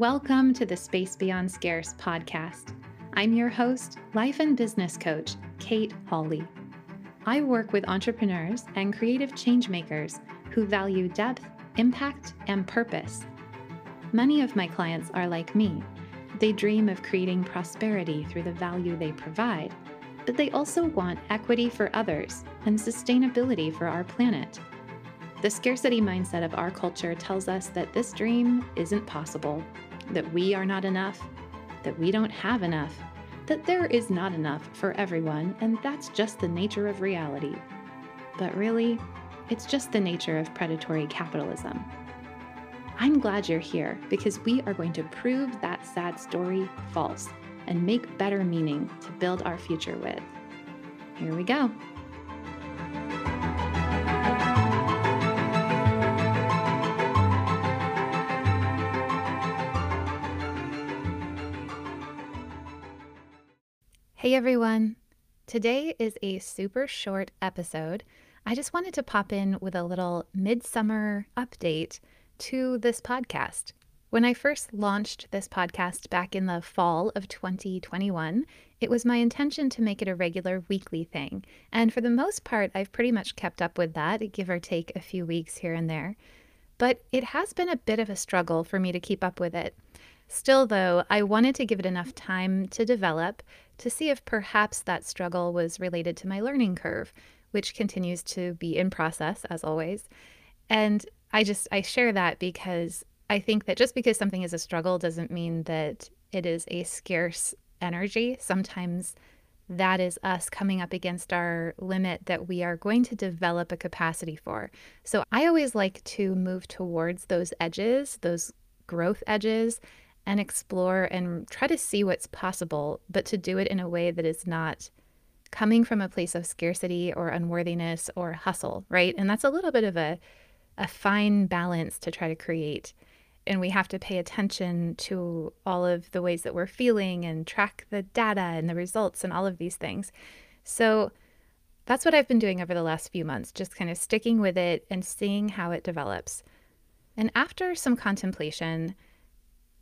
Welcome to the Space Beyond Scarce podcast. I'm your host, life and business coach, Kate Hawley. I work with entrepreneurs and creative changemakers who value depth, impact, and purpose. Many of my clients are like me. They dream of creating prosperity through the value they provide, but they also want equity for others and sustainability for our planet. The scarcity mindset of our culture tells us that this dream isn't possible, that we are not enough, that we don't have enough, that there is not enough for everyone, and that's just the nature of reality. But really, it's just the nature of predatory capitalism. I'm glad you're here because we are going to prove that sad story false and make better meaning to build our future with. Here we go. Hey everyone! Today is a super short episode. I just wanted to pop in with a little midsummer update to this podcast. When I first launched this podcast back in the fall of 2021, it was my intention to make it a regular weekly thing. And for the most part, I've pretty much kept up with that, give or take a few weeks here and there. But it has been a bit of a struggle for me to keep up with it. Still, though, I wanted to give it enough time to develop to see if perhaps that struggle was related to my learning curve, which continues to be in process as always. And I just I share that because I think that just because something is a struggle doesn't mean that it is a scarce energy. Sometimes that is us coming up against our limit that we are going to develop a capacity for. So I always like to move towards those edges, those growth edges, and explore and try to see what's possible, but to do it in a way that is not coming from a place of scarcity or unworthiness or hustle, right? And that's a little bit of a, a fine balance to try to create. And we have to pay attention to all of the ways that we're feeling and track the data and the results and all of these things. So that's what I've been doing over the last few months, just kind of sticking with it and seeing how it develops. And after some contemplation,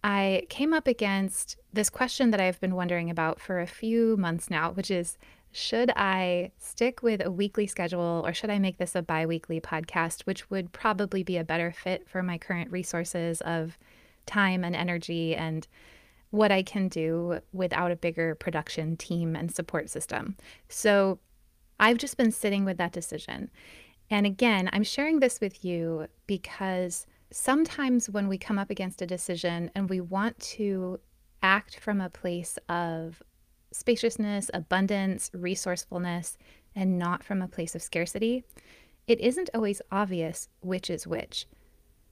I came up against this question that I've been wondering about for a few months now, which is should I stick with a weekly schedule or should I make this a bi weekly podcast, which would probably be a better fit for my current resources of time and energy and what I can do without a bigger production team and support system? So I've just been sitting with that decision. And again, I'm sharing this with you because sometimes when we come up against a decision and we want to act from a place of spaciousness, abundance, resourcefulness, and not from a place of scarcity, it isn't always obvious which is which.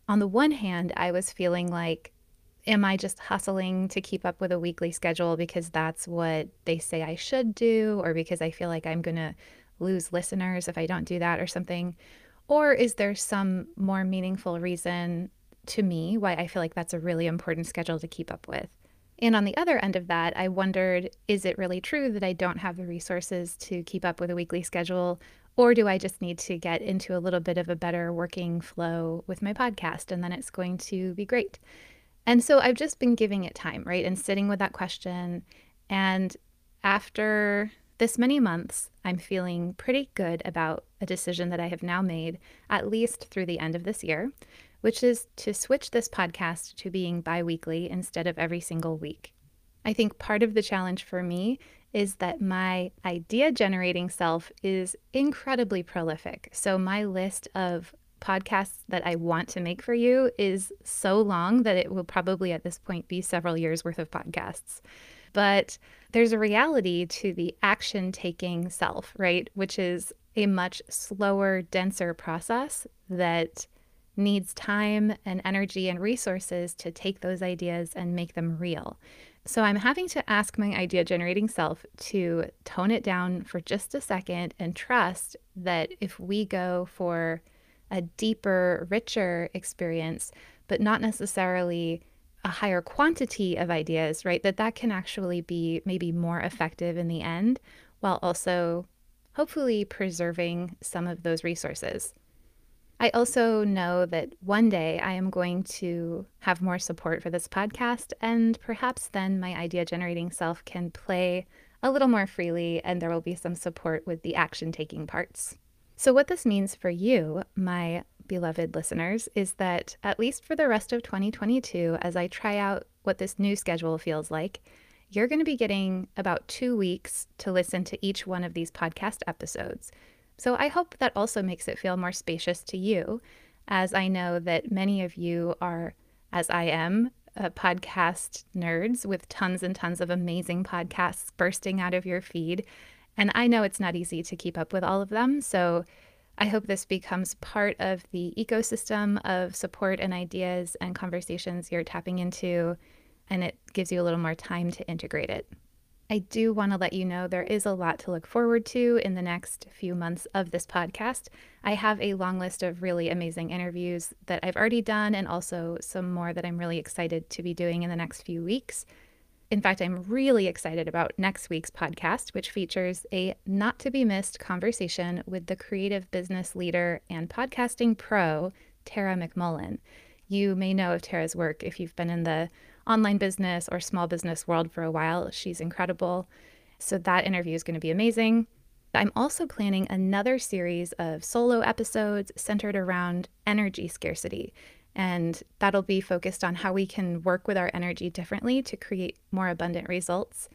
On the one hand, I was feeling like, am I just hustling to keep up with a weekly schedule because that's what they say I should do, or because I feel like I'm going to lose listeners if I don't do that or something? Or is there some more meaningful reason to me why I feel like that's a really important schedule to keep up with? And on the other end of that, I wondered is it really true that I don't have the resources to keep up with a weekly schedule? Or do I just need to get into a little bit of a better working flow with my podcast and then it's going to be great? And so I've just been giving it time, right? And sitting with that question. And after this many months, I'm feeling pretty good about a decision that I have now made, at least through the end of this year, which is to switch this podcast to being bi weekly instead of every single week. I think part of the challenge for me is that my idea generating self is incredibly prolific. So, my list of podcasts that I want to make for you is so long that it will probably at this point be several years worth of podcasts. But there's a reality to the action taking self, right? Which is a much slower, denser process that needs time and energy and resources to take those ideas and make them real. So I'm having to ask my idea generating self to tone it down for just a second and trust that if we go for a deeper, richer experience, but not necessarily a higher quantity of ideas, right, that that can actually be maybe more effective in the end while also hopefully preserving some of those resources. I also know that one day I am going to have more support for this podcast, and perhaps then my idea generating self can play a little more freely, and there will be some support with the action taking parts. So, what this means for you, my beloved listeners, is that at least for the rest of 2022, as I try out what this new schedule feels like, you're going to be getting about two weeks to listen to each one of these podcast episodes. So I hope that also makes it feel more spacious to you, as I know that many of you are, as I am, uh, podcast nerds with tons and tons of amazing podcasts bursting out of your feed. And I know it's not easy to keep up with all of them. So I hope this becomes part of the ecosystem of support and ideas and conversations you're tapping into, and it gives you a little more time to integrate it. I do want to let you know there is a lot to look forward to in the next few months of this podcast. I have a long list of really amazing interviews that I've already done, and also some more that I'm really excited to be doing in the next few weeks. In fact, I'm really excited about next week's podcast, which features a not to be missed conversation with the creative business leader and podcasting pro, Tara McMullin. You may know of Tara's work if you've been in the online business or small business world for a while. She's incredible. So that interview is going to be amazing. I'm also planning another series of solo episodes centered around energy scarcity. And that'll be focused on how we can work with our energy differently to create more abundant results.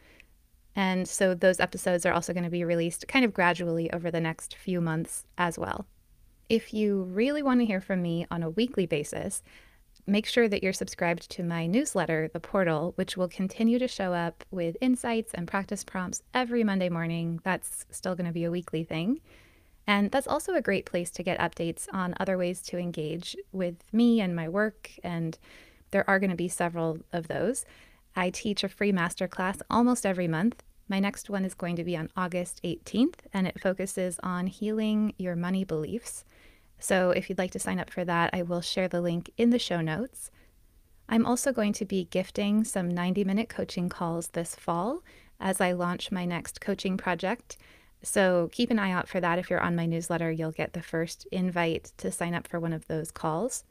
And so those episodes are also going to be released kind of gradually over the next few months as well. If you really want to hear from me on a weekly basis, make sure that you're subscribed to my newsletter, The Portal, which will continue to show up with insights and practice prompts every Monday morning. That's still going to be a weekly thing. And that's also a great place to get updates on other ways to engage with me and my work. And there are going to be several of those. I teach a free masterclass almost every month. My next one is going to be on August 18th, and it focuses on healing your money beliefs. So if you'd like to sign up for that, I will share the link in the show notes. I'm also going to be gifting some 90 minute coaching calls this fall as I launch my next coaching project. So keep an eye out for that. If you're on my newsletter, you'll get the first invite to sign up for one of those calls.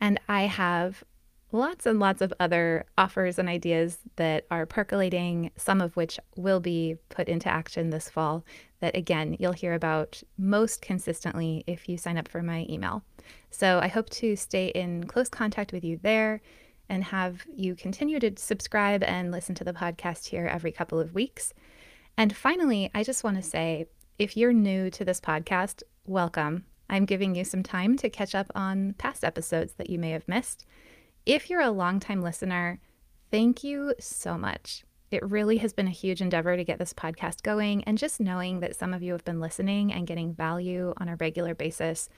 And I have lots and lots of other offers and ideas that are percolating, some of which will be put into action this fall. That again, you'll hear about most consistently if you sign up for my email. So I hope to stay in close contact with you there and have you continue to subscribe and listen to the podcast here every couple of weeks. And finally, I just want to say if you're new to this podcast, welcome. I'm giving you some time to catch up on past episodes that you may have missed. If you're a longtime listener, thank you so much. It really has been a huge endeavor to get this podcast going, and just knowing that some of you have been listening and getting value on a regular basis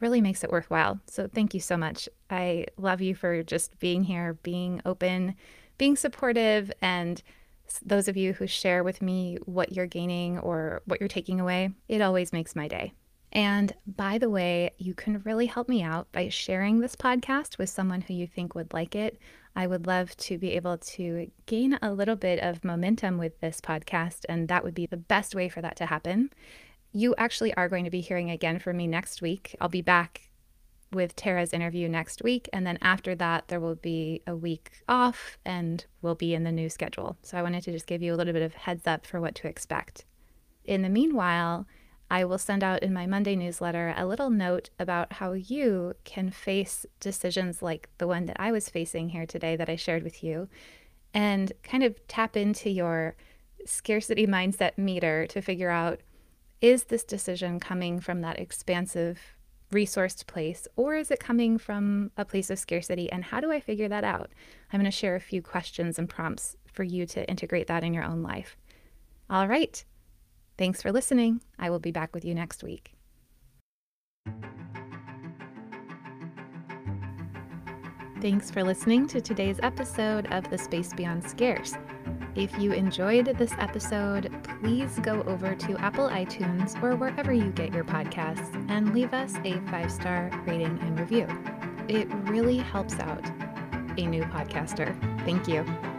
really makes it worthwhile. So, thank you so much. I love you for just being here, being open, being supportive, and those of you who share with me what you're gaining or what you're taking away, it always makes my day. And by the way, you can really help me out by sharing this podcast with someone who you think would like it. I would love to be able to gain a little bit of momentum with this podcast, and that would be the best way for that to happen. You actually are going to be hearing again from me next week. I'll be back with Tara's interview next week. And then after that, there will be a week off and we'll be in the new schedule. So I wanted to just give you a little bit of heads up for what to expect. In the meanwhile, I will send out in my Monday newsletter a little note about how you can face decisions like the one that I was facing here today that I shared with you and kind of tap into your scarcity mindset meter to figure out is this decision coming from that expansive resourced place, or is it coming from a place of scarcity? And how do I figure that out? I'm going to share a few questions and prompts for you to integrate that in your own life. All right. Thanks for listening. I will be back with you next week. Thanks for listening to today's episode of The Space Beyond Scarce. If you enjoyed this episode, please go over to Apple iTunes or wherever you get your podcasts and leave us a five star rating and review. It really helps out a new podcaster. Thank you.